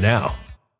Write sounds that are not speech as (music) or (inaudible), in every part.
now.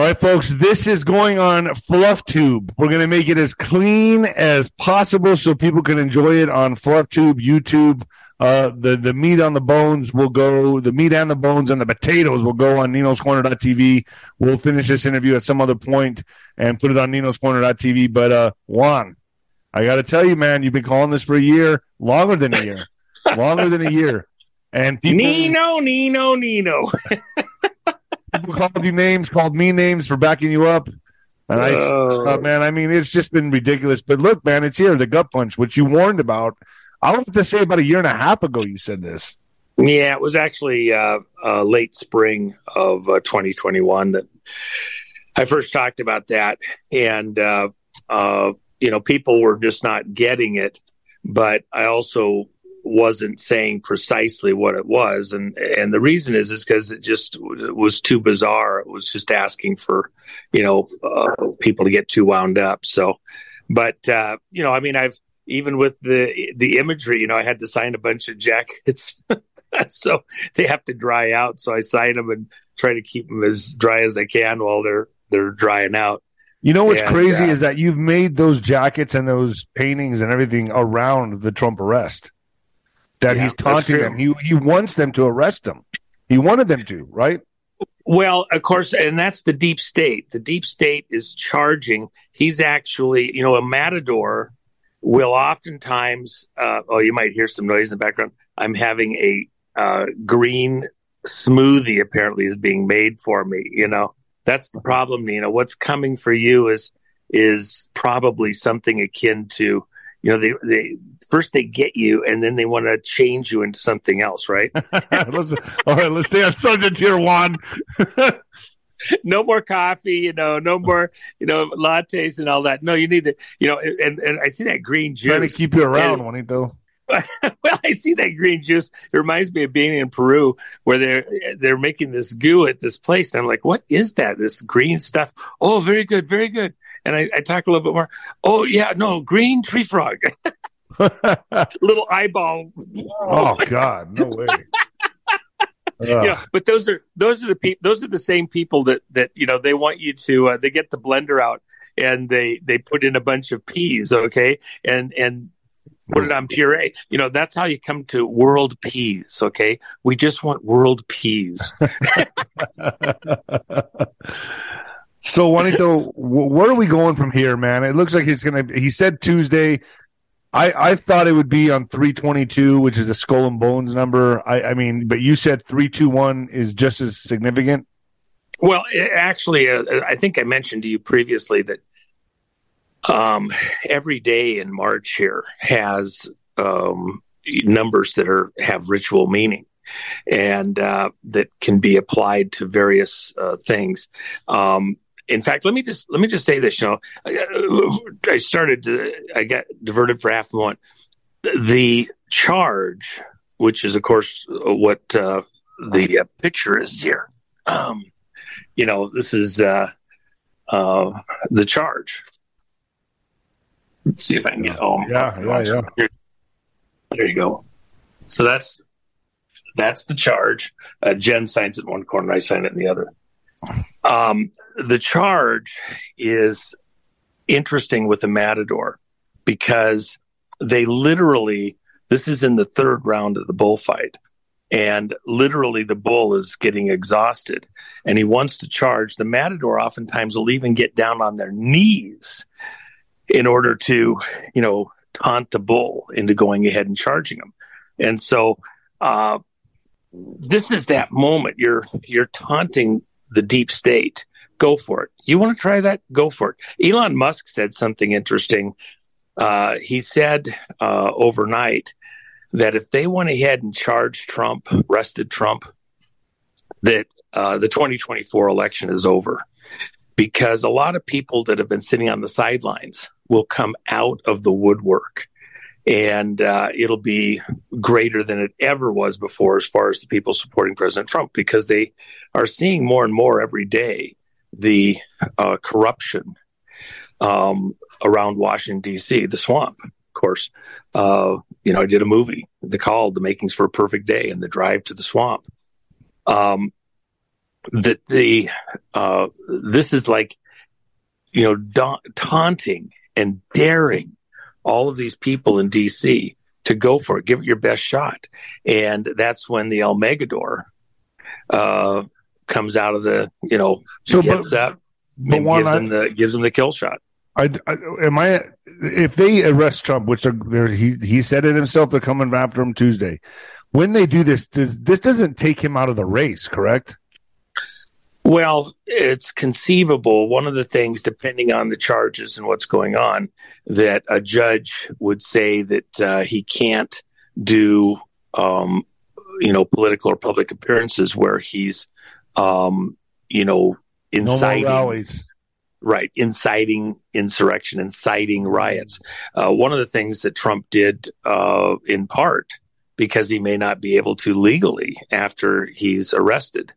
All right, folks, this is going on Fluff Tube. We're going to make it as clean as possible so people can enjoy it on Fluff Tube, YouTube. Uh, the, the meat on the bones will go, the meat and the bones and the potatoes will go on Nino's Corner.tv. We'll finish this interview at some other point and put it on Nino's Corner.tv. But, uh, Juan, I got to tell you, man, you've been calling this for a year, longer than a year, longer than a year. And people, Nino, Nino, Nino. (laughs) people called you names, called me names for backing you up. And I, uh, man, I mean, it's just been ridiculous. But look, man, it's here, the gut punch, which you warned about. I want to say about a year and a half ago, you said this. Yeah, it was actually uh, uh, late spring of uh, 2021 that I first talked about that. And, uh, uh, you know, people were just not getting it. But I also wasn't saying precisely what it was. And and the reason is is because it just was too bizarre. It was just asking for you know uh, people to get too wound up. So but uh, you know i mean i've even with the the imagery you know i had to sign a bunch of jackets. (laughs) So they have to dry out. So i sign them and try to keep them as dry as i can while they're they're drying out. You know what's and, crazy uh, is that you've made those jackets and those paintings and everything around the Trump arrest that yeah, he's taunting them. He he wants them to arrest him. He wanted them to, right? Well, of course, and that's the deep state. The deep state is charging. He's actually, you know, a matador will oftentimes. Uh, oh, you might hear some noise in the background. I'm having a uh, green smoothie. Apparently, is being made for me. You know, that's the problem, Nina. What's coming for you is is probably something akin to you know, they, they first they get you and then they want to change you into something else, right? (laughs) let's, all right, let's stay on subject here, Juan. (laughs) no more coffee, you know, no more, you know, lattes and all that. No, you need to, you know, and, and I see that green juice. Trying to keep you around, Juanito. (laughs) well, I see that green juice. It reminds me of being in Peru where they're they're making this goo at this place. I'm like, what is that? This green stuff? Oh, very good, very good. And I, I talk a little bit more. Oh yeah, no, green tree frog. (laughs) Little eyeball. Oh God, no way. (laughs) yeah, but those are those are the people. Those are the same people that that you know they want you to. Uh, they get the blender out and they they put in a bunch of peas, okay, and and put it on puree. You know, that's how you come to world peas. Okay. We just want world peas. (laughs) So Juanito, where are we going from here, man? It looks like he's gonna. He said Tuesday. I I thought it would be on three twenty two, which is a skull and bones number. I I mean, but you said three two one is just as significant. Well, actually, uh, I think I mentioned to you previously that um, every day in March here has um, numbers that are have ritual meaning and uh, that can be applied to various uh, things. Um, in fact, let me just let me just say this. You know, I, I started to I got diverted for half a moment. The charge, which is of course what uh, the uh, picture is here. Um, you know, this is uh, uh, the charge. Let's see if I can get home. Yeah, yeah, yeah. There you go. So that's that's the charge. Uh, Jen signs it in one corner, I sign it in the other. Um, the charge is interesting with the Matador because they literally, this is in the third round of the bullfight. And literally, the bull is getting exhausted and he wants to charge. The matador oftentimes will even get down on their knees in order to, you know, taunt the bull into going ahead and charging him. And so, uh, this is that moment. You're you're taunting the deep state. Go for it. You want to try that? Go for it. Elon Musk said something interesting. Uh, he said uh, overnight that if they went ahead and charged Trump, arrested Trump, that uh, the 2024 election is over because a lot of people that have been sitting on the sidelines will come out of the woodwork and uh, it'll be greater than it ever was before as far as the people supporting President Trump because they are seeing more and more every day the uh, corruption um, around Washington D.C., the swamp. Of course, uh, you know I did a movie, The Call, The Makings for a Perfect Day, and the Drive to the Swamp. Um, that the uh, this is like you know da- taunting and daring all of these people in DC to go for it, give it your best shot. And that's when the Almagador uh, comes out of the, you know, so gets but, up but gives, I, them the, gives them the kill shot. I, I, am I if they arrest Trump, which they're, he he said it himself, they're coming after him Tuesday. When they do this, does, this doesn't take him out of the race, correct? Well, it's conceivable. One of the things, depending on the charges and what's going on, that a judge would say that uh, he can't do, um, you know, political or public appearances where he's, um, you know, inciting no. Right, inciting insurrection, inciting riots. Uh, one of the things that Trump did, uh, in part, because he may not be able to legally after he's arrested,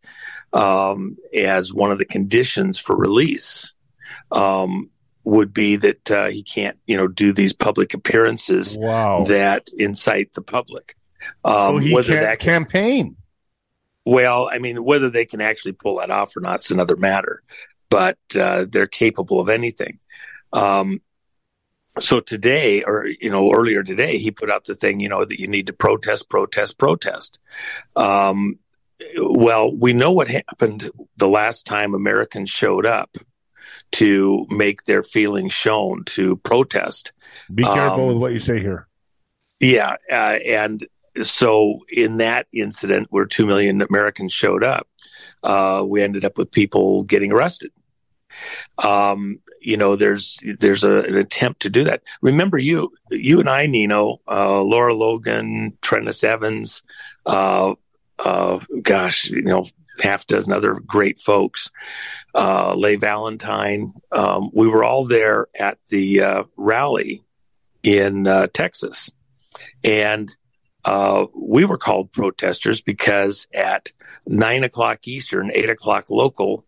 um, as one of the conditions for release um, would be that uh, he can't, you know, do these public appearances wow. that incite the public. Um, so whether that can, campaign. Well, I mean, whether they can actually pull that off or not is another matter, but uh, they're capable of anything. Um, so today, or you know, earlier today, he put out the thing, you know, that you need to protest, protest, protest. Um, well, we know what happened the last time Americans showed up to make their feelings shown to protest. Be careful um, with what you say here. Yeah, uh, and so in that incident where two million Americans showed up, uh, we ended up with people getting arrested. Um, you know, there's there's a, an attempt to do that. Remember, you you and I, Nino, uh, Lara Logan, Trennis Evans, uh, uh, gosh, you know, half dozen other great folks, uh, Leigh Valentine. Um, we were all there at the uh, rally in uh, Texas. And uh, we were called protesters because at nine o'clock Eastern, eight o'clock local,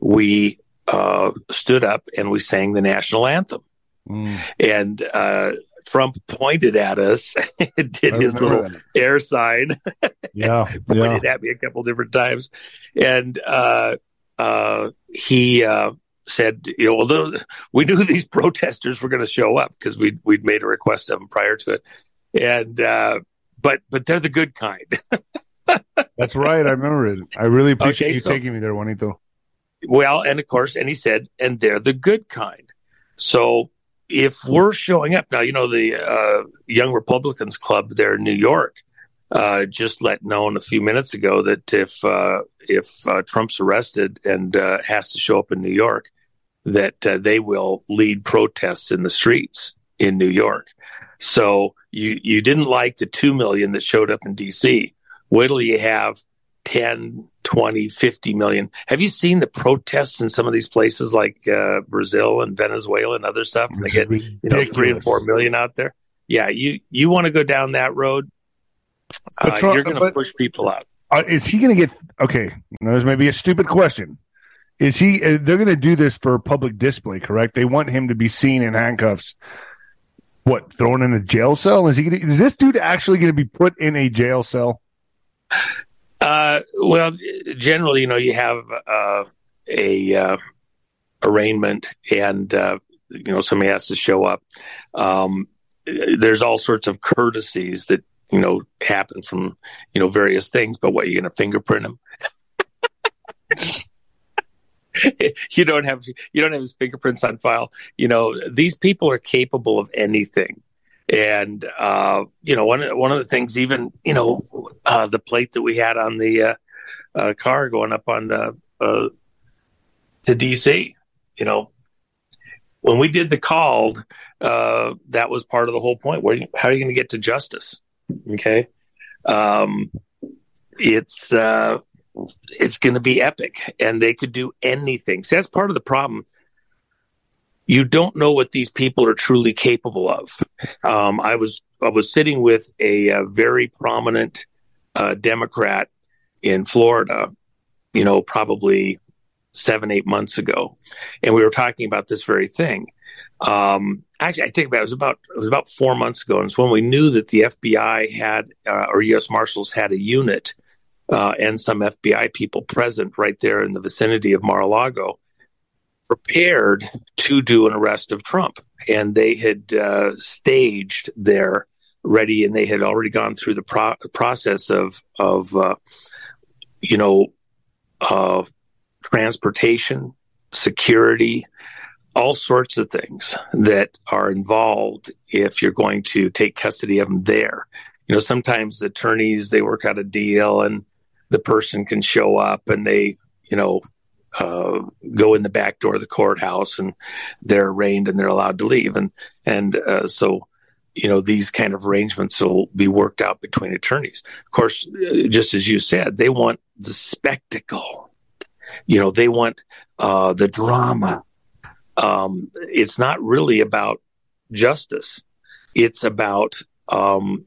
we uh, stood up and we sang the national anthem. Mm. And uh, Trump pointed at us, (laughs) did his little that. air sign. (laughs) (laughs) Yeah, pointed yeah. at me a couple different times, and uh, uh, he uh, said, you know, although we knew these protesters were going to show up because we we'd made a request of them prior to it, and uh, but but they're the good kind. That's right. I remember it. I really appreciate okay, you so, taking me there, Juanito. Well, and of course, and he said, and they're the good kind. So if we're showing up now, you know, the uh, Young Republicans Club there in New York uh, just let known a few minutes ago that if uh, if uh, Trump's arrested and uh, has to show up in New York, that uh, they will lead protests in the streets in New York. So you you didn't like the two million that showed up in D.C. Wait till you have 10, 20, 50 million. Have you seen the protests in some of these places like uh, Brazil and Venezuela and other stuff? They get you know, three and four million out there. Yeah, you you want to go down that road? Uh, Trump, you're going to push people out. Uh, is he going to get okay? There's maybe a stupid question. Is he? Uh, they're going to do this for public display, correct? They want him to be seen in handcuffs. What thrown in a jail cell? Is he? Gonna, is this dude actually going to be put in a jail cell? Uh, well, generally, you know, you have uh, a uh, arraignment, and uh, you know somebody has to show up. Um, there's all sorts of courtesies that you know happen from you know various things. But what you're going to fingerprint them? (laughs) you don't have you don't have his fingerprints on file. You know these people are capable of anything. And uh, you know, one one of the things, even you know, uh, the plate that we had on the uh, uh car going up on the uh, to DC, you know, when we did the call, uh, that was part of the whole point. Where how are you going to get to justice? Okay, um, it's it's going to be epic, and they could do anything. So that's part of the problem. You don't know what these people are truly capable of. Um, I was I was sitting with a, a very prominent uh, Democrat in Florida, you know, probably seven eight months ago, and we were talking about this very thing. Um, actually, I take it back. It was about it was about four months ago, and it's when we knew that the FBI had uh, or U.S. Marshals had a unit uh, and some FBI people present right there in the vicinity of Mar-a-Lago, prepared to do an arrest of Trump, and they had uh, staged there ready, and they had already gone through the pro- process of of uh, you know uh, transportation, security, all sorts of things that are involved if you're going to take custody of them there. You know, sometimes attorneys they work out a deal and the person can show up and they, you know, uh, go in the back door of the courthouse and they're arraigned and they're allowed to leave. And and uh, so, you know, these kind of arrangements will be worked out between attorneys. Of course, uh, just as you said, they want the spectacle. You know, they want uh, the drama um, it's not really about justice. It's about um,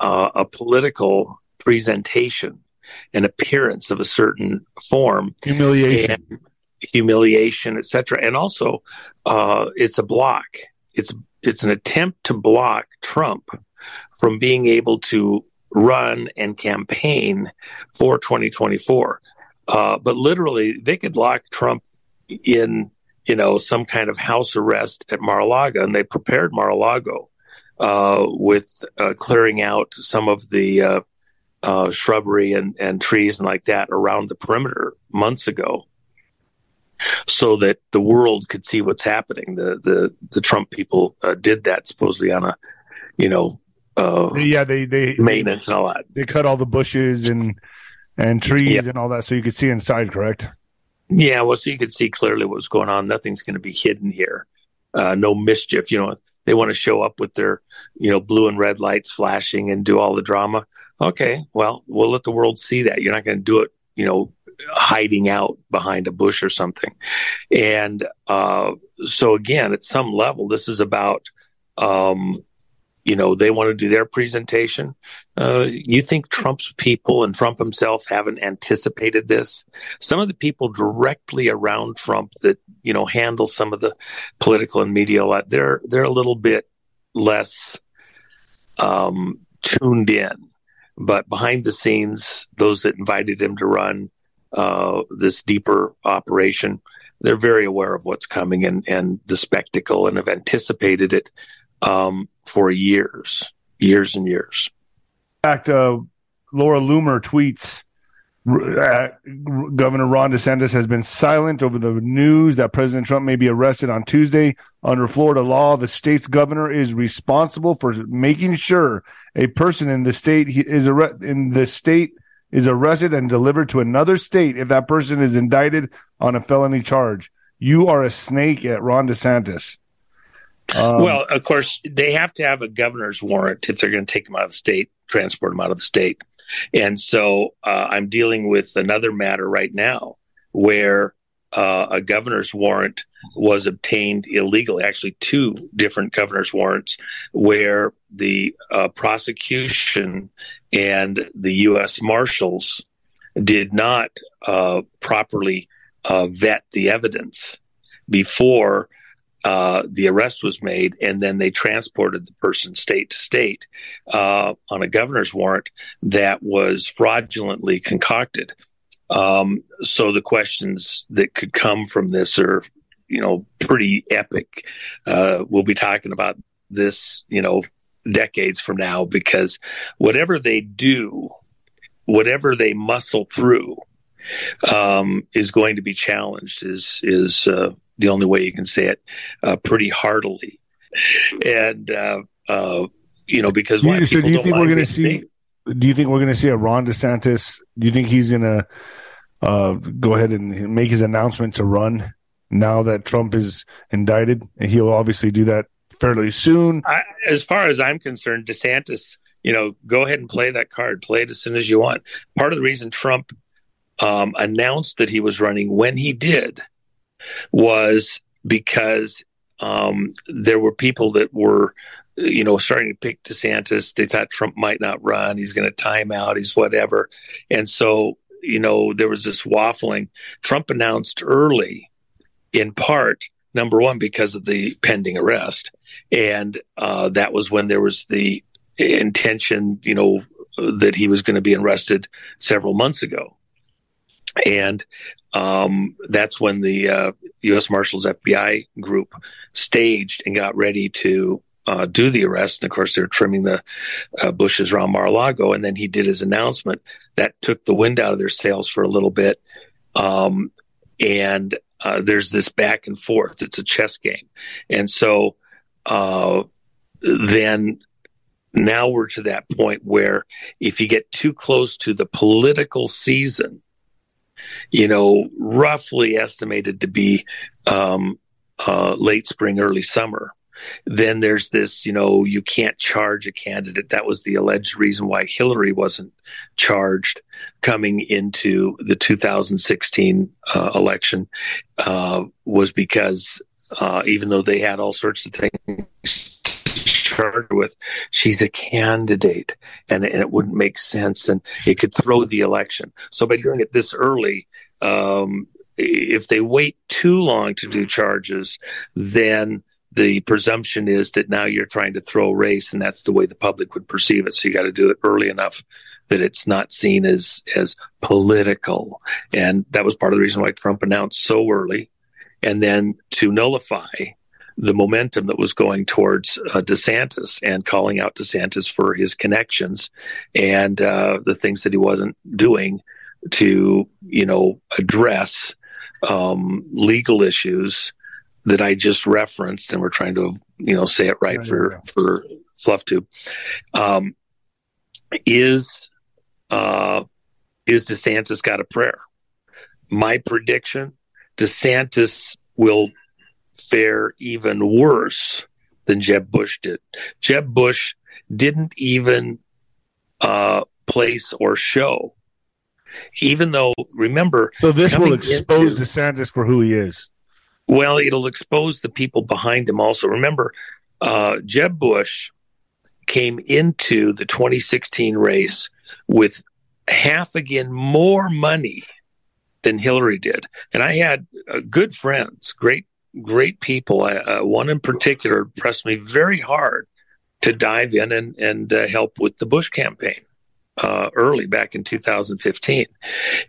uh, a political presentation, an appearance of a certain form, humiliation, humiliation, etc. And also, uh, it's a block. It's it's an attempt to block Trump from being able to run and campaign for 2024. Uh, but literally, they could lock Trump in you know, some kind of house arrest at Mar-a-Lago, and they prepared Mar-a-Lago uh, with uh, clearing out some of the uh, shrubbery and, and trees and like that around the perimeter months ago, so that the world could see what's happening. The the the Trump people uh, did that supposedly on a, you know, uh, yeah, they they maintenance and all that. They cut all the bushes and and trees yeah. and all that, so you could see inside. Correct. Yeah, well, so you could see clearly what was going on. Nothing's going to be hidden here. Uh, no mischief. You know, they want to show up with their, you know, blue and red lights flashing and do all the drama. Okay, well, we'll let the world see that. You're not going to do it, you know, hiding out behind a bush or something. And uh, so, again, at some level, this is about um, you know they want to do their presentation. Uh, you think trump's people and trump himself haven't anticipated this? Some of the people directly around trump that you know handle some of the political and media a lot, they're they're a little bit less um, tuned in. But behind the scenes those that invited him to run uh, this deeper operation they're very aware of what's coming and, and the spectacle and have anticipated it. Um, for years, years and years. In fact, uh, Laura Loomer tweets uh, Governor Ron DeSantis has been silent over the news that President Trump may be arrested on Tuesday. Under Florida law, the state's governor is responsible for making sure a person in the state is arre- in the state is arrested and delivered to another state if that person is indicted on a felony charge. You are a snake at Ron DeSantis. Um, well, of course, they have to have a governor's warrant if they're going to take them out of the state, transport them out of the state. And so uh, I'm dealing with another matter right now where uh, a governor's warrant was obtained illegally, actually, two different governor's warrants, where the uh, prosecution and the U.S. Marshals did not uh, properly uh, vet the evidence before uh, the arrest was made, and then they transported the person state to state uh, on a governor's warrant that was fraudulently concocted. Um, so the questions that could come from this are, you know, pretty epic. Uh, we'll be talking about this, you know, decades from now because whatever they do, whatever they muscle through, um, is going to be challenged. Is is uh, the only way you can say it uh, pretty heartily. And uh, uh, you know, because so do you think we're going to see? Do you think we're going to see a Ron DeSantis? Do you think he's going to uh, go ahead and make his announcement to run now that Trump is indicted? And he'll obviously do that fairly soon. I, as far as I'm concerned, DeSantis, you know, go ahead and play that card. Play it as soon as you want. Part of the reason Trump um, announced that he was running when he did was because um, there were people that were, you know, starting to pick DeSantis. They thought Trump might not run. He's going to time out. He's whatever. And so, you know, there was this waffling. Trump announced early, in part, number one, because of the pending arrest. And uh, that was when there was the intention, you know, that he was going to be arrested several months ago. And um, that's when the uh, U.S. Marshals FBI group staged and got ready to uh, do the arrest. And of course, they're trimming the uh, bushes around Mar-a-Lago. And then he did his announcement that took the wind out of their sails for a little bit. Um, and uh, there's this back and forth. It's a chess game. And so uh, then now we're to that point where if you get too close to the political season, you know, roughly estimated to be um, uh, late spring, early summer. Then there's this, you know, you can't charge a candidate. That was the alleged reason why Hillary wasn't charged coming into the 2016 uh, election, uh, was because uh, even though they had all sorts of things charged with. She's a candidate, and, and, it wouldn't make sense, and it could throw the election. So by doing it this early, um, if they wait too long to do charges, then the presumption is that now you're trying to throw a race, and that's the way the public would perceive it. So you got to do it early enough that it's not seen as as political, and that was part of the reason why Trump announced so early, and then to nullify the momentum that was going towards uh, DeSantis and calling out DeSantis for his connections and uh, the things that he wasn't doing to, you know, address um, legal issues that I just referenced, and we're trying to, you know, say it right for for Fluff Tube. Um, is uh, is DeSantis got a prayer? My prediction: DeSantis will fare even worse than Jeb Bush did. Jeb Bush didn't even uh, place or show, even though remember. So this will expose into, DeSantis for who he is. Well, it'll expose the people behind him also. Remember, uh, Jeb Bush came into the 2016 race with half again more money than Hillary did. And I had uh, good friends, great great people. Uh, one in particular pressed me very hard to dive in and, and uh, help with the Bush campaign uh, early back in 2015.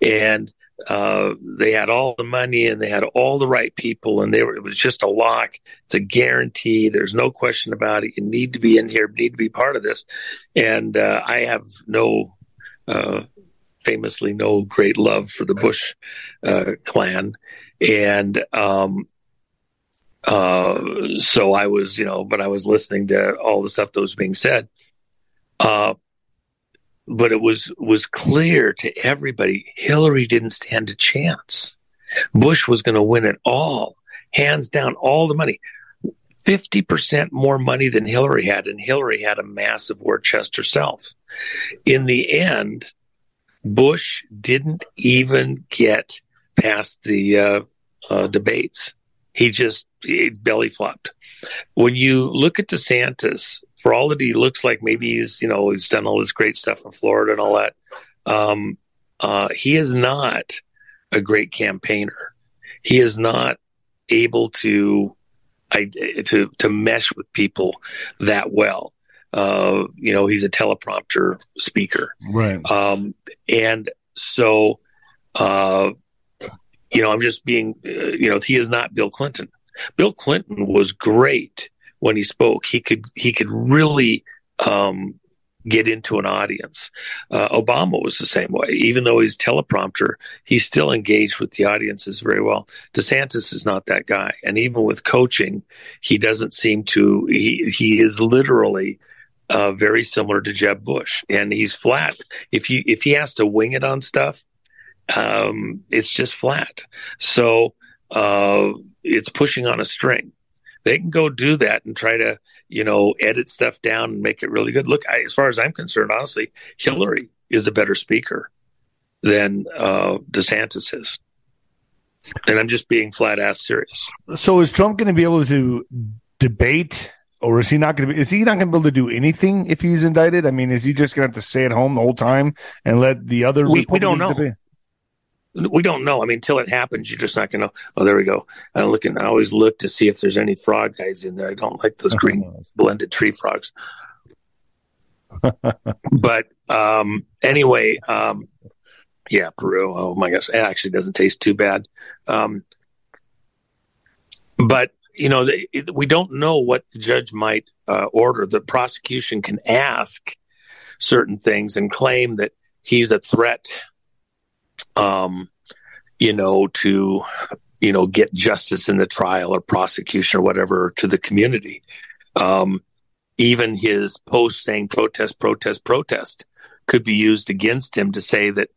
And uh, they had all the money and they had all the right people, and they were, it was just a lock. It's a guarantee. There's no question about it. You need to be in here, need to be part of this. And uh, I have no uh, famously no great love for the Bush uh, clan, and um, uh, so I was, you know, but I was listening to all the stuff that was being said. Uh, but it was was clear to everybody Hillary didn't stand a chance. Bush was going to win it all, hands down, all the money. 50% more money than Hillary had, and Hillary had a massive war chest herself. In the end, Bush didn't even get past the uh, uh, debates. He just he belly flopped. When you look at DeSantis, for all that he looks like maybe he's you know he's done all this great stuff in Florida and all that, um, uh, he is not a great campaigner. He is not able to I, to to mesh with people that well. Uh, you know, he's a teleprompter speaker, right? Um, and so uh, you know, I'm just being, uh, you know, he is not Bill Clinton. Bill Clinton was great when he spoke. He could he could really um, get into an audience. Uh, Obama was the same way. Even though he's teleprompter, he still engaged with the audiences very well. DeSantis is not that guy, and even with coaching, he doesn't seem to. He he is literally. Uh, very similar to Jeb Bush, and he's flat. If you if he has to wing it on stuff, um, it's just flat. So uh, it's pushing on a string. They can go do that and try to, you know, edit stuff down and make it really good. Look, I, as far as I'm concerned, honestly, Hillary is a better speaker. than uh, DeSantis is. And I'm just being flat ass serious. So is Trump going to be able to debate, or is he not going to be? Is he not going to be able to do anything if he's indicted? I mean, is he just going to have to stay at home the whole time and let the other? We, we don't know. Debate? We don't know. I mean, until it happens, you're just not going to. Oh, there we go. I look and I always look to see if there's any frog guys in there. I don't like those (laughs) green blended tree frogs. (laughs) but um, anyway, um, yeah, Peru. Oh my gosh, it actually doesn't taste too bad. Um, but you know, we don't know what the judge might uh, order. The prosecution can ask certain things and claim that he's a threat. Um, you know, to you know get justice in the trial or prosecution or whatever to the community. Um, even his post saying protest, protest, protest could be used against him to say that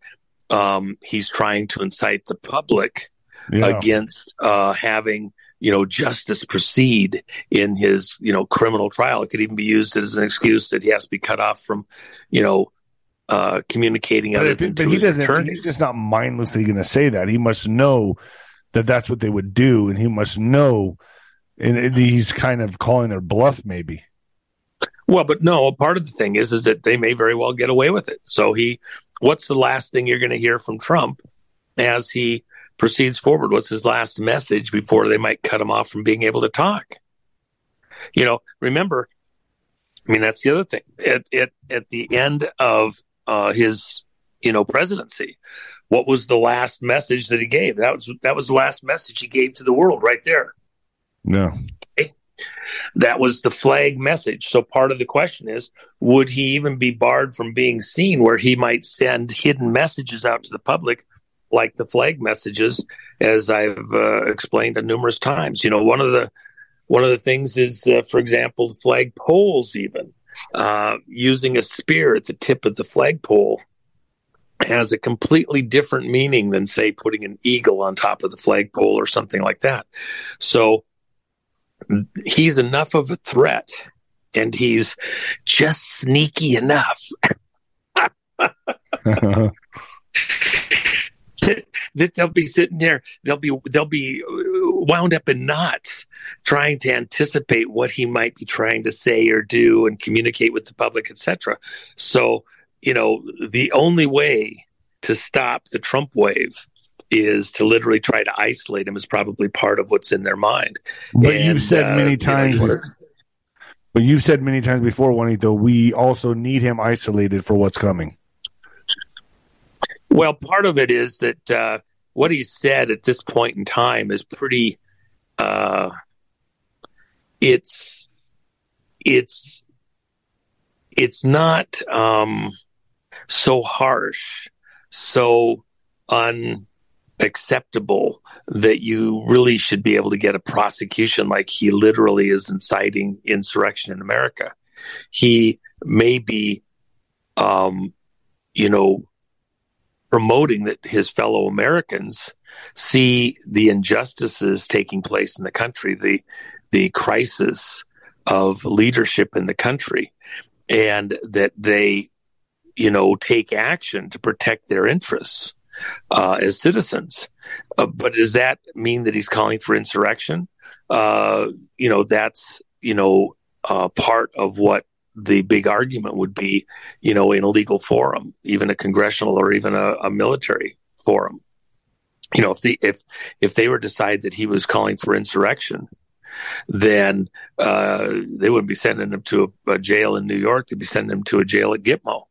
um, he's trying to incite the public yeah. against uh, having you know justice proceed in his you know criminal trial. It could even be used as an excuse that he has to be cut off from you know uh, communicating but, other but he doesn't. Attorneys. He's just not mindlessly going to say that. He must know that that's what they would do, and he must know. And he's kind of calling their bluff, maybe. Well, but no, part of the thing is is that they may very well get away with it. So he what's the last thing you're going to hear from Trump as he proceeds forward? What's his last message before they might cut him off from being able to talk? You know, remember, I mean, that's the other thing. At, at, at the end of uh, his, you know, presidency, what was the last message that he gave? That was, that was the last message he gave to the world right there. No. That was the flag message. So part of the question is, would he even be barred from being seen where he might send hidden messages out to the public like the flag messages, as I've uh, explained numerous times? You know, one of the one of the things is, uh, for example, the flag poles even uh, using a spear at the tip of the flagpole has a completely different meaning than say putting an eagle on top of the flagpole or something like that. So he's enough of a threat and he's just sneaky enough (laughs) (laughs) that they'll be sitting there they'll be they'll be wound up in knots trying to anticipate what he might be trying to say or do and communicate with the public etc so you know the only way to stop the trump wave is to literally try to isolate him is probably part of what's in their mind. But and, you've said uh, many times. You know, but you've said many times before, Juanito, we also need him isolated for what's coming. Well, part of it is that uh, what he said at this point in time is pretty. Uh, it's it's it's not um, so harsh, so unacceptable that you really should be able to get a prosecution like he literally is inciting insurrection in America. He may be, um, you know, promoting that his fellow Americans see the injustices taking place in the country, the the crisis of leadership in the country, and that they, you know, take action to protect their interests uh, as citizens. Uh, but does that mean that he's calling for insurrection? Uh, you know, that's you know uh, part of what the big argument would be. You know, in a legal forum, even a congressional or even a, a military forum. You know, if the if if they were to decide that he was calling for insurrection, then uh, they wouldn't be sending him to a, a, jail in New York. They'd be sending him to a jail at Gitmo.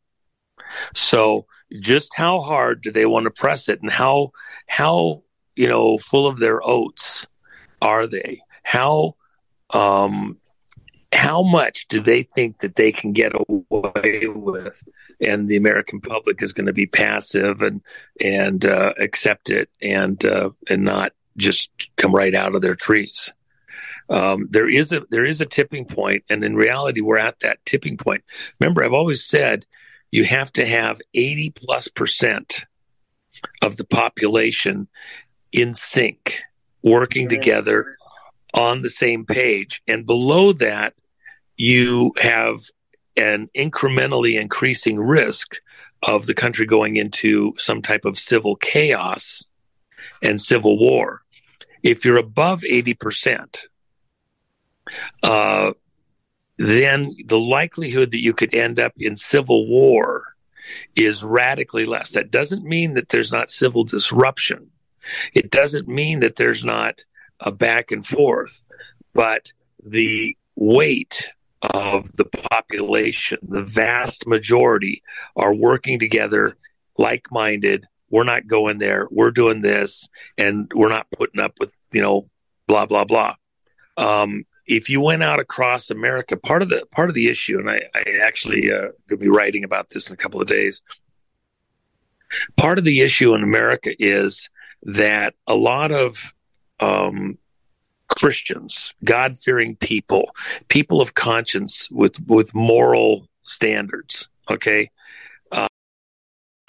So just how hard do they want to press it and how how you know full of their oats are they how um how much do they think that they can get away with and the american public is going to be passive and and uh, accept it and uh, and not just come right out of their trees? Um, there is a there is a tipping point and in reality we're at that tipping point. Remember i've always said you have to have 80 plus percent of the population in sync, working together on the same page. And below that, you have an incrementally increasing risk of the country going into some type of civil chaos and civil war. If you're above 80%, uh, then the likelihood that you could end up in civil war is radically less. That doesn't mean that there's not civil disruption. It doesn't mean that there's not a back and forth, but the weight of the population, the vast majority are working together, like minded. We're not going there. We're doing this, and we're not putting up with, you know, blah, blah, blah. Um, if you went out across America, part of the part of the issue, and I, I actually uh, to be writing about this in a couple of days. Part of the issue in America is that a lot of um, Christians, God fearing people, people of conscience with with moral standards, okay,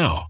now.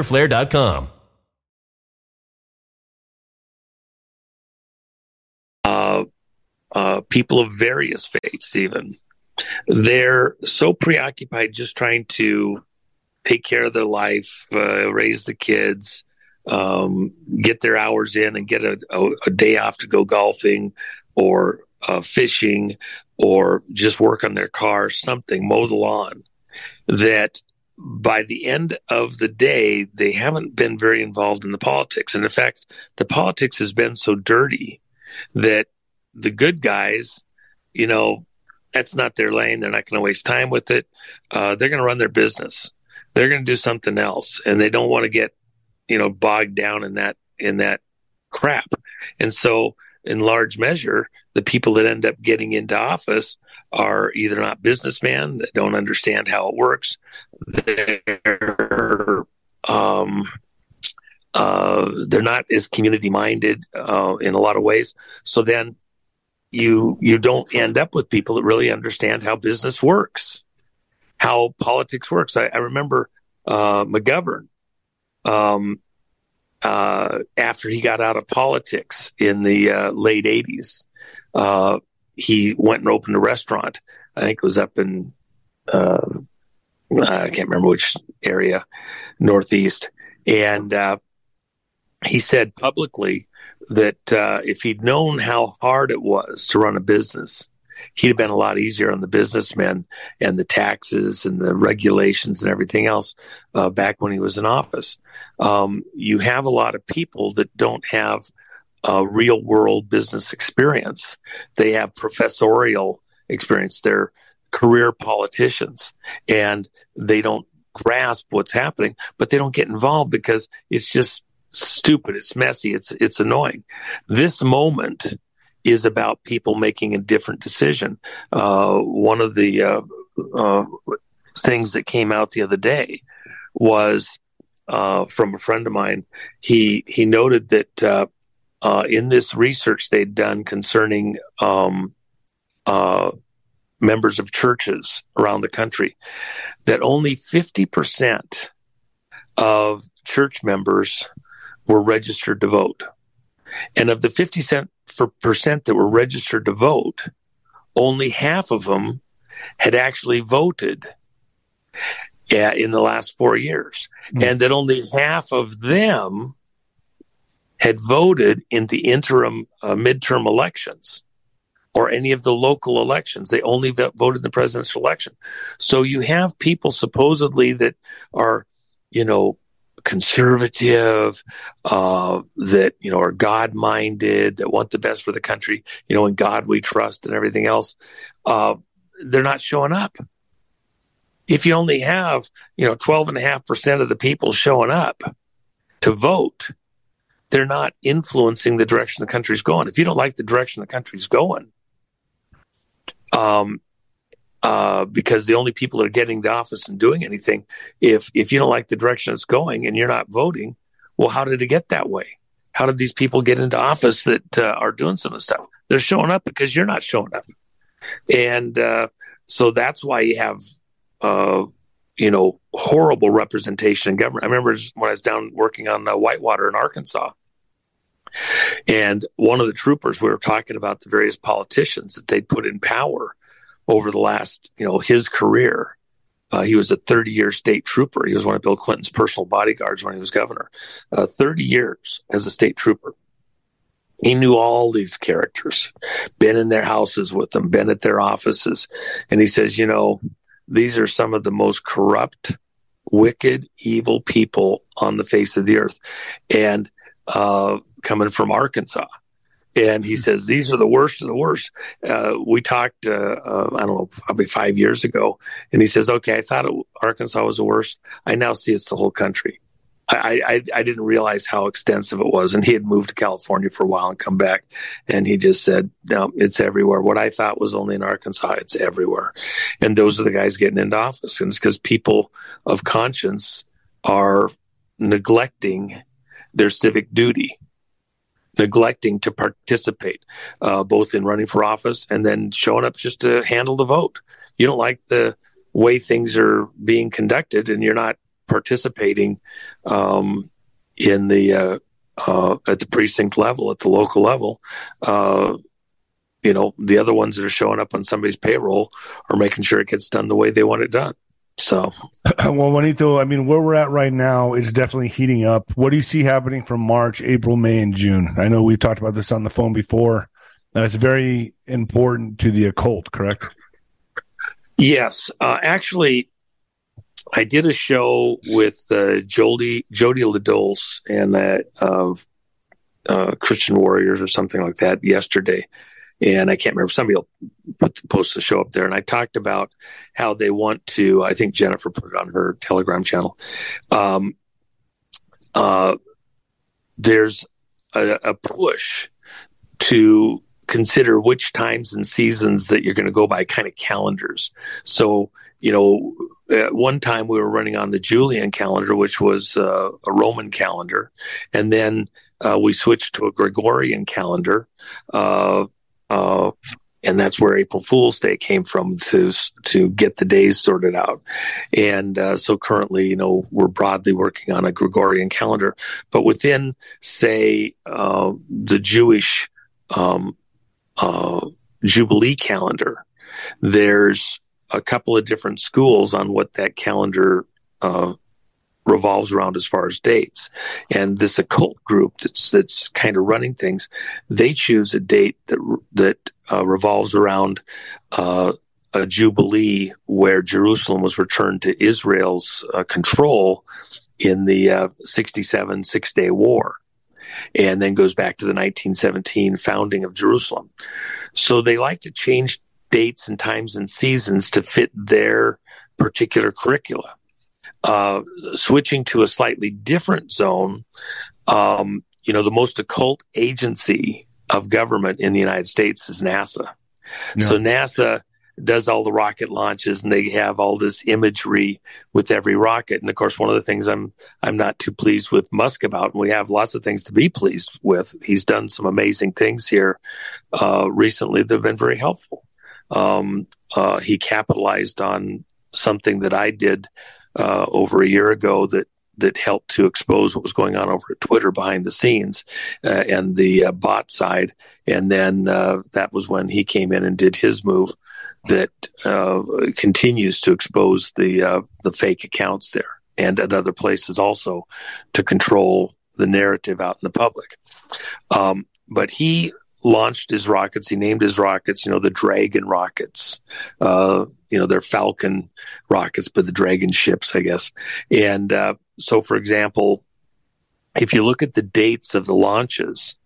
fighterflare.com. Uh, uh, people of various faiths, even. They're so preoccupied just trying to take care of their life, uh, raise the kids, um, get their hours in, and get a, a, a day off to go golfing or uh, fishing or just work on their car, something, mow the lawn, that by the end of the day, they haven't been very involved in the politics. And in fact, the politics has been so dirty that the good guys, you know, that's not their lane. They're not going to waste time with it. Uh, they're going to run their business. They're going to do something else, and they don't want to get, you know, bogged down in that in that crap. And so, in large measure, the people that end up getting into office are either not businessmen that don't understand how it works. They're um, uh, they're not as community minded uh, in a lot of ways. So then you you don't end up with people that really understand how business works, how politics works. I, I remember uh, McGovern. Um, uh, after he got out of politics in the uh, late 80s, uh, he went and opened a restaurant. I think it was up in, uh, I can't remember which area, Northeast. And uh, he said publicly that uh, if he'd known how hard it was to run a business, he'd have been a lot easier on the businessmen and the taxes and the regulations and everything else uh, back when he was in office. Um, you have a lot of people that don't have a real world business experience. They have professorial experience. They're career politicians and they don't grasp what's happening, but they don't get involved because it's just stupid. It's messy. It's, it's annoying. This moment is about people making a different decision. Uh, one of the uh, uh, things that came out the other day was uh, from a friend of mine. He he noted that uh, uh, in this research they'd done concerning um, members of churches around the country, that only fifty percent of church members were registered to vote. And of the 50 percent that were registered to vote, only half of them had actually voted yeah, in the last four years. Mm. And that only half of them had voted in the interim uh, midterm elections or any of the local elections. They only voted in the presidential election. So you have people supposedly that are, you know, conservative, uh, that, you know, are God minded, that want the best for the country, you know, in God we trust and everything else, uh, they're not showing up. If you only have, you know, 12.5% of the people showing up to vote, they're not influencing the direction the country's going. If you don't like the direction the country's going, um, uh, because the only people that are getting the office and doing anything, if if you don't like the direction it's going and you're not voting, well, how did it get that way? How did these people get into office that uh, are doing some of the stuff? They're showing up because you're not showing up, and uh, so that's why you have, uh, you know, horrible representation in government. I remember when I was down working on the Whitewater in Arkansas. And one of the troopers, we were talking about the various politicians that they'd put in power over the last, you know, his career. Uh, he was a 30 year state trooper. He was one of Bill Clinton's personal bodyguards when he was governor. Uh, 30 years as a state trooper. He knew all these characters, been in their houses with them, been at their offices. And he says, you know, these are some of the most corrupt, wicked, evil people on the face of the earth. And uh, coming from Arkansas, and he says these are the worst of the worst. Uh, we talked, uh, uh, I don't know, probably five years ago, and he says, "Okay, I thought it, Arkansas was the worst. I now see it's the whole country. I, I, I didn't realize how extensive it was." And he had moved to California for a while and come back, and he just said, "No, it's everywhere. What I thought was only in Arkansas, it's everywhere." And those are the guys getting into office, and it's because people of conscience are neglecting their civic duty neglecting to participate, uh, both in running for office and then showing up just to handle the vote. You don't like the way things are being conducted, and you're not participating um, in the uh, uh, at the precinct level, at the local level. Uh, you know, the other ones that are showing up on somebody's payroll are making sure it gets done the way they want it done. So, (clears throat) well, Juanito, I mean, where we're at right now is definitely heating up. What do you see happening from March, April, May, and June? I know we've talked about this on the phone before. Uh, it's very important to the occult, correct? Yes. Uh, actually, I did a show with uh, Jody Jody LaDulce and that of uh, Christian Warriors or something like that yesterday, and I can't remember. Somebody will put, post the show up there, and I talked about how they want to. I think Jennifer put it on her Telegram channel. Um, uh, there's a, a push to consider which times and seasons that you're going to go by kind of calendars. So, you know, at one time we were running on the Julian calendar, which was uh, a Roman calendar, and then uh, we switched to a Gregorian calendar. Uh, uh and that's where April Fool's Day came from to to get the days sorted out. And uh, so currently, you know, we're broadly working on a Gregorian calendar, but within, say, uh, the Jewish um, uh, Jubilee calendar, there's a couple of different schools on what that calendar uh, revolves around as far as dates. And this occult group that's that's kind of running things, they choose a date that that uh, revolves around uh, a jubilee where Jerusalem was returned to Israel's uh, control in the uh, 67 Six Day War. And then goes back to the 1917 founding of Jerusalem. So they like to change dates and times and seasons to fit their particular curricula uh, switching to a slightly different zone, um, you know, the most occult agency of government in the United States is NASA. Yeah. So NASA does all the rocket launches and they have all this imagery with every rocket. And of course, one of the things I'm, I'm not too pleased with Musk about, and we have lots of things to be pleased with. He's done some amazing things here, uh, recently that have been very helpful. Um, uh, he capitalized on something that I did uh, over a year ago that that helped to expose what was going on over at Twitter behind the scenes uh, and the uh, bot side. And then uh, that was when he came in and did his move that uh, continues to expose the uh, the fake accounts there and at other places also to control the narrative out in the public. Um, but he launched his rockets. He named his rockets, you know, the Dragon rockets. Uh, you know, they're Falcon rockets, but the Dragon ships, I guess. And uh, so, for example, if you look at the dates of the launches,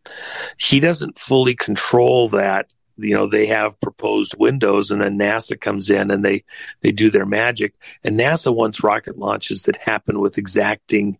he doesn't fully control that. You know, they have proposed windows and then NASA comes in and they, they do their magic. And NASA wants rocket launches that happen with exacting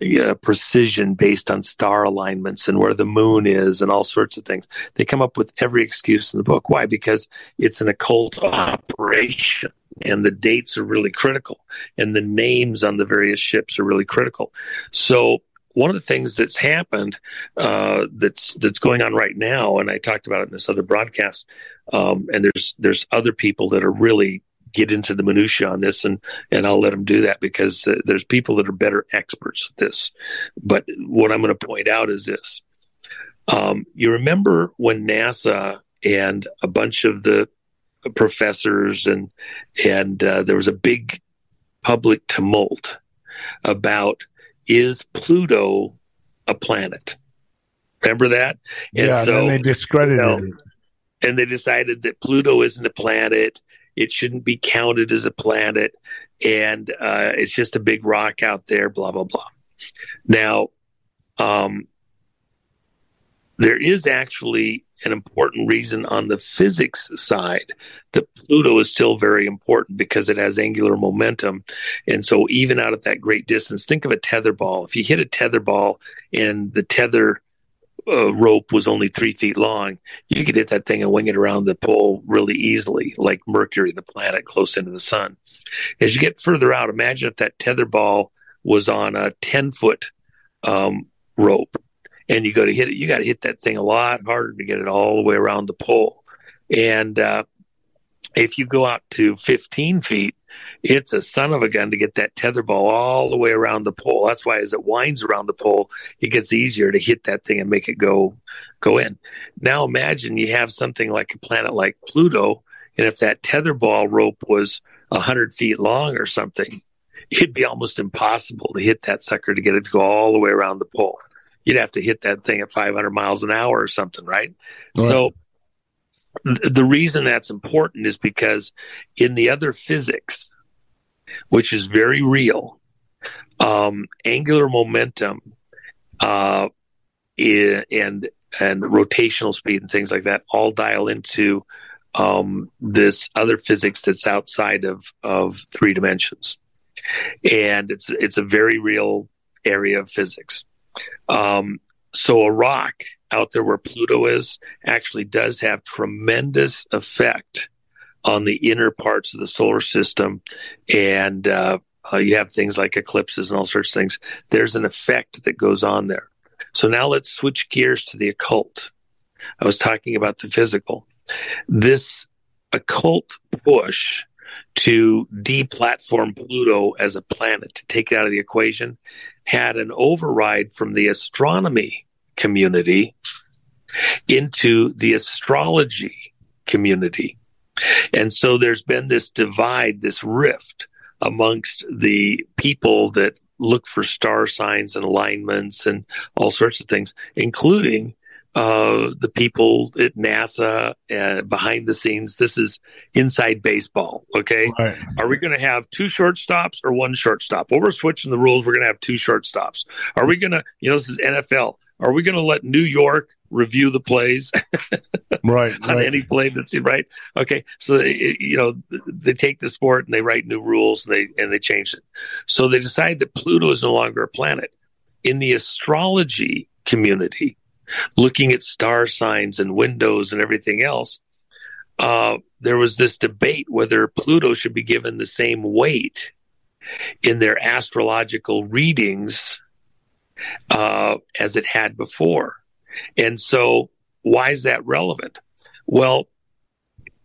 uh, precision based on star alignments and where the moon is and all sorts of things. They come up with every excuse in the book. Why? Because it's an occult operation and the dates are really critical and the names on the various ships are really critical. So one of the things that's happened uh, that's that's going on right now, and I talked about it in this other broadcast, um, and there's there's other people that are really get into the minutia on this, and and I'll let them do that because uh, there's people that are better experts at this. But what I'm going to point out is this: um, you remember when NASA and a bunch of the professors and and uh, there was a big public tumult about is Pluto a planet? Remember that? And yeah, so, and they discredited you know, it. And they decided that Pluto isn't a planet it shouldn't be counted as a planet, and uh, it's just a big rock out there. Blah blah blah. Now, um, there is actually an important reason on the physics side that Pluto is still very important because it has angular momentum. And so, even out at that great distance, think of a tether ball. If you hit a tether ball and the tether uh, rope was only three feet long, you could hit that thing and wing it around the pole really easily, like Mercury, the planet close into the sun. As you get further out, imagine if that tether ball was on a 10 foot um, rope and you go to hit it, you got to hit that thing a lot harder to get it all the way around the pole. And uh, if you go out to 15 feet, it's a son of a gun to get that tether ball all the way around the pole. That's why as it winds around the pole, it gets easier to hit that thing and make it go go in. Now imagine you have something like a planet like Pluto, and if that tether ball rope was a hundred feet long or something, it'd be almost impossible to hit that sucker to get it to go all the way around the pole. You'd have to hit that thing at 500 miles an hour or something, right? right. So the reason that's important is because in the other physics, which is very real, um, angular momentum uh, and and rotational speed and things like that all dial into um, this other physics that's outside of of three dimensions, and it's it's a very real area of physics. Um, so a rock out there where Pluto is actually does have tremendous effect on the inner parts of the solar system, and uh, uh, you have things like eclipses and all sorts of things. There's an effect that goes on there. So now let's switch gears to the occult. I was talking about the physical. This occult push to deplatform Pluto as a planet, to take it out of the equation, had an override from the astronomy community into the astrology community. And so there's been this divide, this rift amongst the people that look for star signs and alignments and all sorts of things, including uh, the people at NASA uh, behind the scenes. This is inside baseball. Okay. Right. Are we going to have two shortstops or one shortstop? Well, we're switching the rules. We're going to have two shortstops. Are we going to, you know, this is NFL. Are we going to let New York review the plays? (laughs) Right (laughs) on right. any play that's right? Okay so it, you know they take the sport and they write new rules and they and they change it. So they decide that pluto is no longer a planet. In the astrology community looking at star signs and windows and everything else, uh, there was this debate whether Pluto should be given the same weight in their astrological readings uh, as it had before. And so, why is that relevant? Well,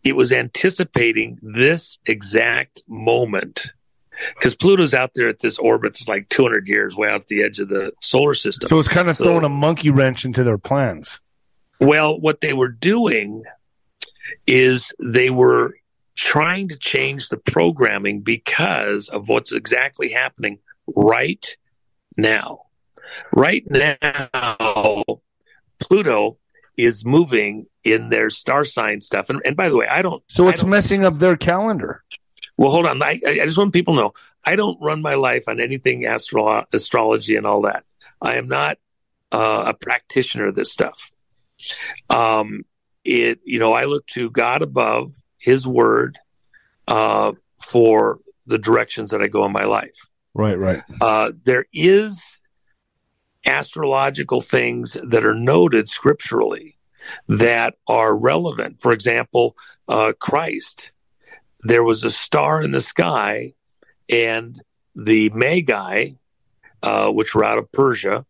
it was anticipating this exact moment because Pluto's out there at this orbit that's like 200 years way out the edge of the solar system. So it's kind of so, throwing a monkey wrench into their plans. Well, what they were doing is they were trying to change the programming because of what's exactly happening right now. Right now, Pluto is moving in their star sign stuff. And, and by the way, I don't. So it's don't, messing up their calendar. Well, hold on. I, I just want people to know I don't run my life on anything astro- astrology and all that. I am not uh, a practitioner of this stuff. Um, it, you know, I look to God above, His Word, uh, for the directions that I go in my life. Right, right. Uh, there is astrological things that are noted scripturally that are relevant. For example, uh, Christ there was a star in the sky, and the Magi, uh, which were out of Persia,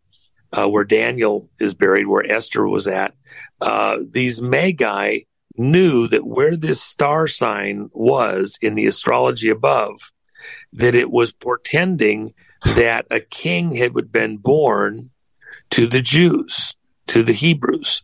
uh, where Daniel is buried, where Esther was at, uh, these Magi knew that where this star sign was in the astrology above, that it was portending that a king had been born to the Jews, to the Hebrews.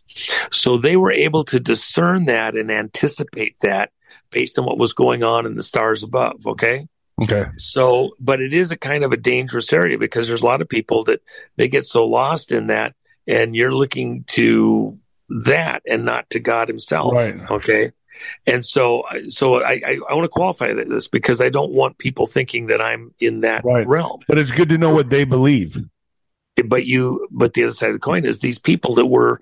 So they were able to discern that and anticipate that based on what was going on in the stars above. Okay. Okay. So, but it is a kind of a dangerous area because there's a lot of people that they get so lost in that, and you're looking to that and not to God Himself. Right. Okay. And so, so I, I, I want to qualify this because I don't want people thinking that I'm in that right. realm. But it's good to know what they believe. But you, but the other side of the coin is these people that we're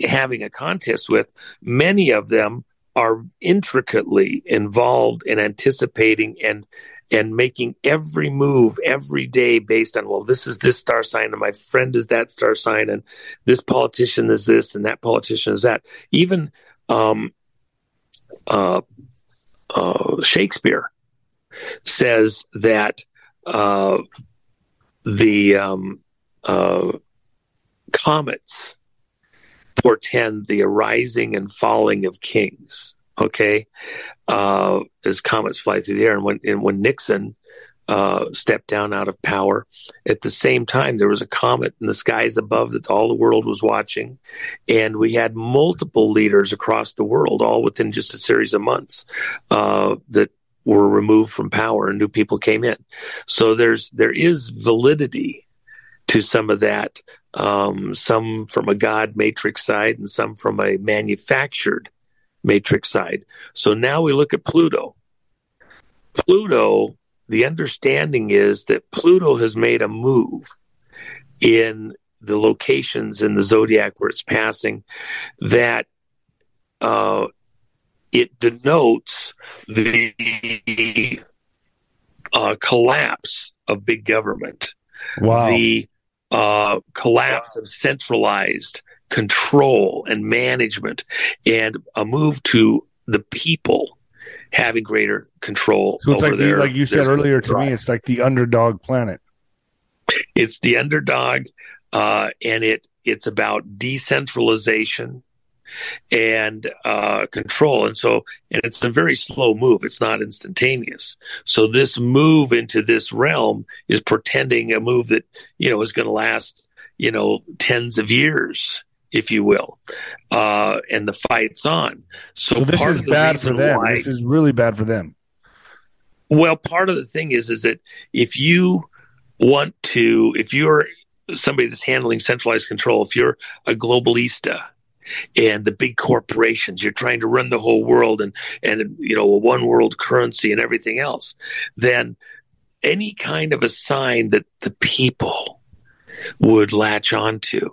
having a contest with, many of them are intricately involved in anticipating and and making every move every day based on well this is this star sign and my friend is that star sign and this politician is this and that politician is that even um, uh, uh, Shakespeare says that uh, the um, uh, comets portend the arising and falling of kings. Okay, uh, as comets fly through the air, and when and when Nixon uh, stepped down out of power, at the same time there was a comet in the skies above that all the world was watching, and we had multiple leaders across the world, all within just a series of months, uh, that were removed from power and new people came in. So there's there is validity to some of that, um, some from a God matrix side and some from a manufactured matrix side. So now we look at Pluto. Pluto, the understanding is that Pluto has made a move in the locations in the zodiac where it's passing that uh, it denotes the uh, collapse of big government. Wow. The uh, collapse of centralized control and management and a move to the people having greater control. So it's like, their, the, like you said earlier to me, it's like the underdog planet. It's the underdog, uh, and it it's about decentralization and uh, control. And so, and it's a very slow move. It's not instantaneous. So this move into this realm is pretending a move that, you know, is going to last, you know, tens of years, if you will. Uh, and the fight's on. So, so this is bad for them. Why, this is really bad for them. Well, part of the thing is, is that if you want to, if you're somebody that's handling centralized control, if you're a globalista, and the big corporations. You're trying to run the whole world and, and, you know, a one world currency and everything else. Then any kind of a sign that the people would latch onto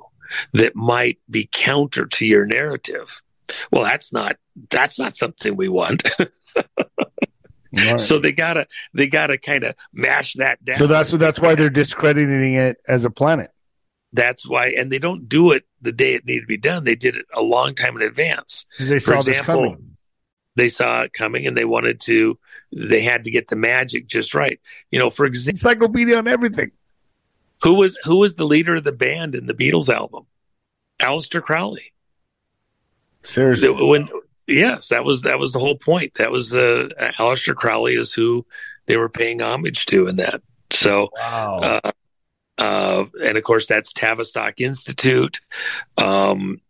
that might be counter to your narrative. Well, that's not, that's not something we want. (laughs) Right. So they gotta they gotta kind of mash that down. So that's that's why they're discrediting it as a planet. That's why, and they don't do it the day it needed to be done. They did it a long time in advance. They For saw example, this coming. They saw it coming, and they wanted to. They had to get the magic just right. You know, for example, encyclopedia on everything. Who was who was the leader of the band in the Beatles album? Aleister Crowley. Seriously, when yes, that was that was the whole point. That was uh, Aleister Crowley is who they were paying homage to in that. So, wow. uh, uh, and of course, that's Tavistock Institute. Um,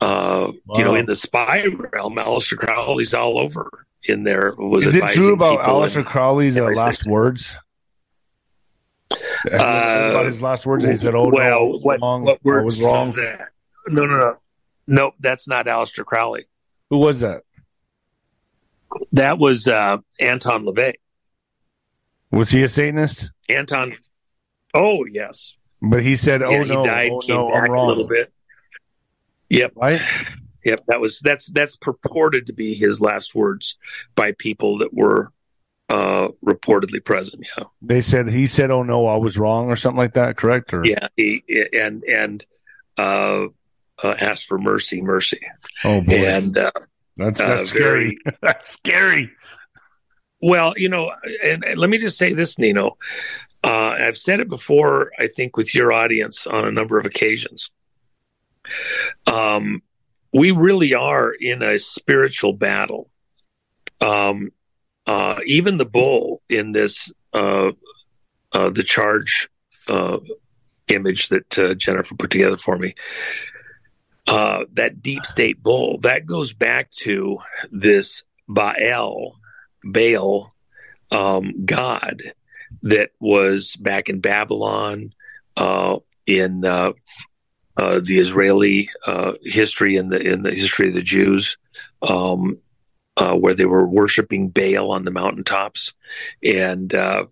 uh, wow. You know, in the spy realm, Aleister Crowley's all over in there. Was Is it true about Aleister Crowley's uh, last words? Uh, about his last words, he said, "Oh well, no, what, wrong. what was wrong." That? No, no, no, nope. That's not Aleister Crowley. Who was that? That was uh, Anton LaVey. Was he a Satanist? Anton Oh yes, but he said, "Oh yeah, no, he died, oh, came no, back a little bit." Yep, right. Yep, that was that's that's purported to be his last words by people that were uh reportedly present. Yeah, they said he said, "Oh no, I was wrong" or something like that. Correct? Or yeah, he, and and uh, uh asked for mercy, mercy. Oh boy, and uh, that's that's uh, scary. Very, (laughs) that's scary. Well, you know, and, and, let me just say this, Nino. Uh, I've said it before, I think, with your audience on a number of occasions. Um, we really are in a spiritual battle. Um, uh, even the bull in this, uh, uh the charge uh, image that uh, Jennifer put together for me, that deep state bull, that goes back to this Baal, Baal um, God that was back in Babylon, uh, in uh, uh, the Israeli uh, history in the in the history of the Jews, um, uh, where they were worshiping Baal on the mountaintops, and uh,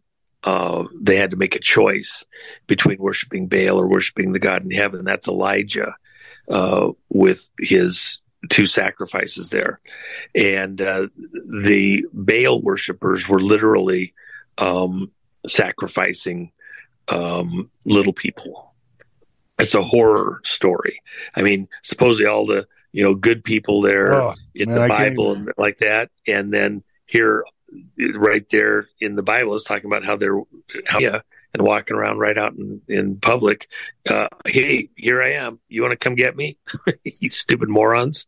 they had to make a choice between worshiping Baal or worshiping the God in heaven. That's Elijah with his two sacrifices there, and the Baal worshippers were literally um, sacrificing um, little people. It's a horror story. I mean, supposedly all the you know good people there oh, in man, the Bible and like that, and then here, right there in the Bible, is talking about how they're how, yeah, and walking around right out in, in public. Uh, hey, here I am. You want to come get me? (laughs) you stupid morons.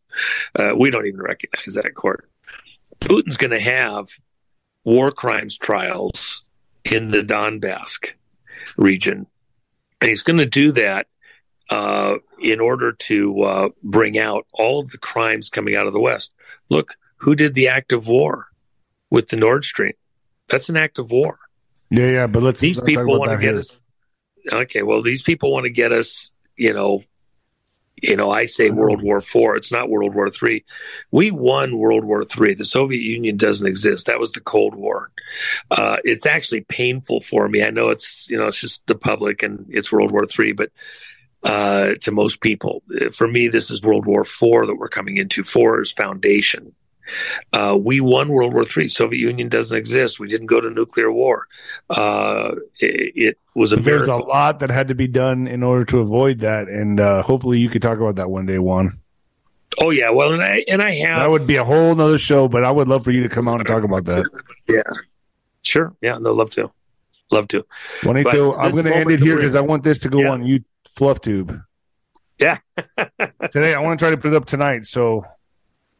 Uh, we don't even recognize that in court. Putin's going to have war crimes trials in the Donbass region. And he's going to do that uh, in order to uh, bring out all of the crimes coming out of the West. Look, who did the act of war with the Nord Stream? That's an act of war. Yeah, yeah, but let's. These let's people want to get us. Okay, well, these people want to get us, you know, you know, I say World War Four. It's not World War Three. We won World War Three. The Soviet Union doesn't exist. That was the Cold War. Uh, it's actually painful for me. I know it's you know it's just the public and it's World War Three, but uh, to most people, for me, this is World War Four that we're coming into. Four is foundation. Uh, we won World War III. Soviet Union doesn't exist. We didn't go to nuclear war. Uh, it, it, was a There's miracle. a lot that had to be done in order to avoid that, and uh, hopefully you could talk about that one day, Juan. Oh yeah, well, and I and I have That would be a whole nother show, but I would love for you to come out and talk about that. yeah, sure, yeah, no, love to, love to. Juanito, But I'm going to end it here because I want this to go Yeah. on you Fluff Tube Yeah. (laughs) today. I want to try to put it up tonight, so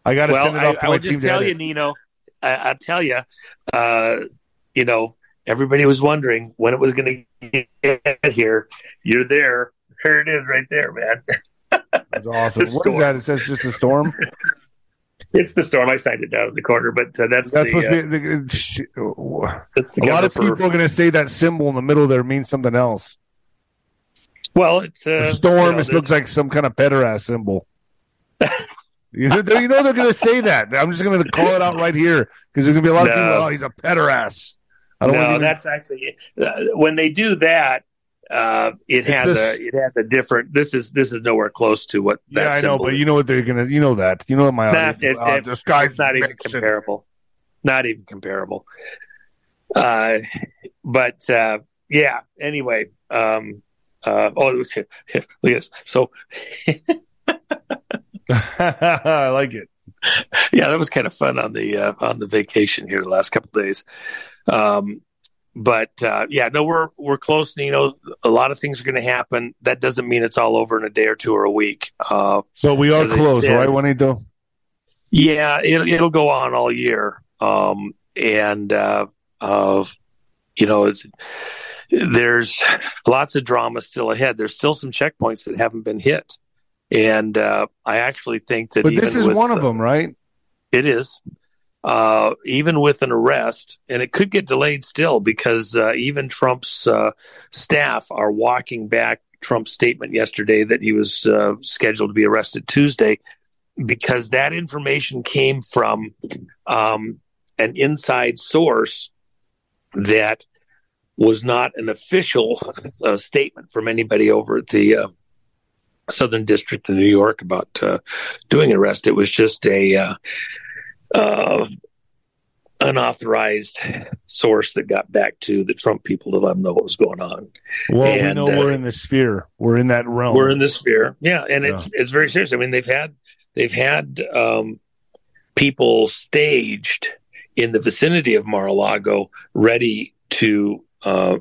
I got to well, send it off to I my will team. just tell you, Nino. I, I'll tell you. Uh, you know, everybody was wondering when it was going to get here. You're there. Here it is, right there, man. That's awesome. (laughs) The What is storm. that? It says just a storm. (laughs) It's the storm. I signed it down in the corner, but uh, that's, That's the, supposed uh, to be. The, sh- that's the a lot of for- people are going to say that symbol in the middle there means something else. Well, it's uh, The storm. you know, it looks like some kind of pederast symbol. (laughs) you, know, you know they're going to say that. I'm just going to call it out right here because there's going to be a lot of people. Oh, he's a pederast. I don't no, even, that's actually uh, when they do that. Uh, it It's has this- a it has a different. This is this is nowhere close to what that Yeah, I know, but is. you know what they're gonna. You know that. You know what my Nah, audience. it- uh, it- it's not even comparable. Not even comparable. Uh, but uh, yeah. Anyway, um, uh, oh, it was- look at this. So (laughs) I like it. yeah, that was kind of fun on the uh, on the vacation here the last couple of days. Um, but uh, yeah, no, we're we're close. You know, a lot of things are going to happen. That doesn't mean it's all over in a day or two or a week. Uh, So we are close, said- right, Juanito? Yeah, it'll, it'll go on all year. Um, and, uh, of, you know, it's, there's lots of drama still ahead. There's still some checkpoints that haven't been hit. And, uh, I actually think that But this is with, one of them, right? It is. Uh, even with an arrest, and it could get delayed still because uh, even Trump's uh, staff are walking back Trump's statement yesterday that he was uh, scheduled to be arrested Tuesday because that information came from um, an inside source that was not an official uh, statement from anybody over at the uh, Southern District of New York about uh, doing an arrest. It was just a uh, uh, unauthorized source that got back to the Trump people to let them know what was going on. Well, we know uh, we're in the sphere. We're in that realm. We're in the sphere, yeah, and it's it's very serious. I mean, they've had they've had um, people staged in the vicinity of Mar-a-Lago ready to uh,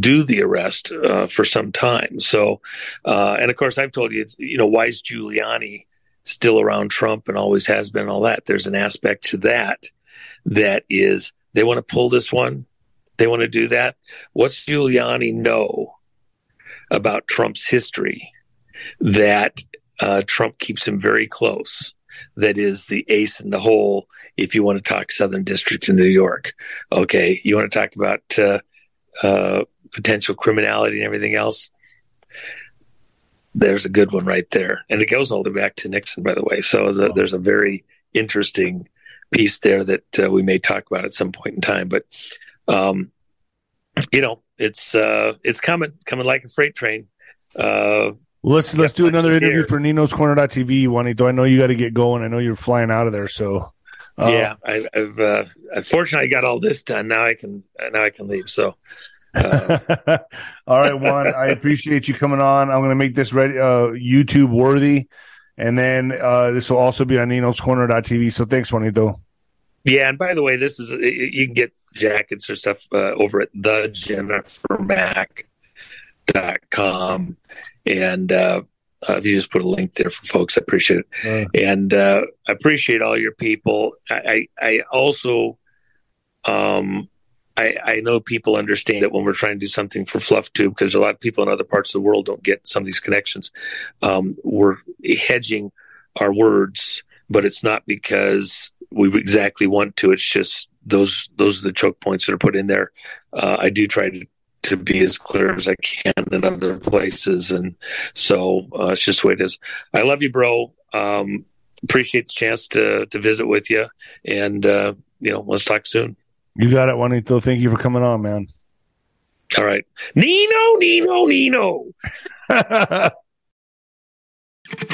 do the arrest uh, for some time. So, uh, and of course, I've told you, you know, why is Giuliani still around Trump and always has been? All that. There's an aspect to that that is they want to pull this one. They want to do that. What's Giuliani know about Trump's history that uh, Trump keeps him very close? That is the ace in the hole. If you want to talk Southern District in New York, okay, you want to talk about uh, uh, potential criminality and everything else. There's a good one right there, and it goes all the way back to Nixon, by the way. So there's a, there's a very interesting piece there that uh, we may talk about at some point in time. But um, you know, it's uh, it's coming, coming like a freight train. Uh, Let's let's do another here. interview for Nino's Corner.tv, Juanito. I know you got to get going. I know you're flying out of there, so uh, yeah, I, I've uh, unfortunately got all this done. Now I can now I can leave. So uh, (laughs) All right, Juan. I appreciate you coming on. I'm going to make this ready, uh, YouTube worthy, and then uh, this will also be on Nino's Corner.tv. So thanks, Juanito. yeah, and by the way, this is you can get jackets or stuff uh, over at the jennifermack.com and uh, uh, if you just put a link there for folks, I appreciate it. And uh, I appreciate all your people. I, I, I also, um, I, I know people understand that when we're trying to do something for Fluff Tube, because a lot of people in other parts of the world don't get some of these connections. Um, we're hedging our words, but it's not because we exactly want to. It's just those those are the choke points that are put in there. Uh, I do try to to be as clear as I can in other places, and so uh, it's just the way it is. I love you, bro. Um, appreciate the chance to to visit with you, and uh, you know, let's talk soon. you got it, Juanito. Thank you for coming on, man. All right, Nino, Nino, Nino. (laughs)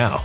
now.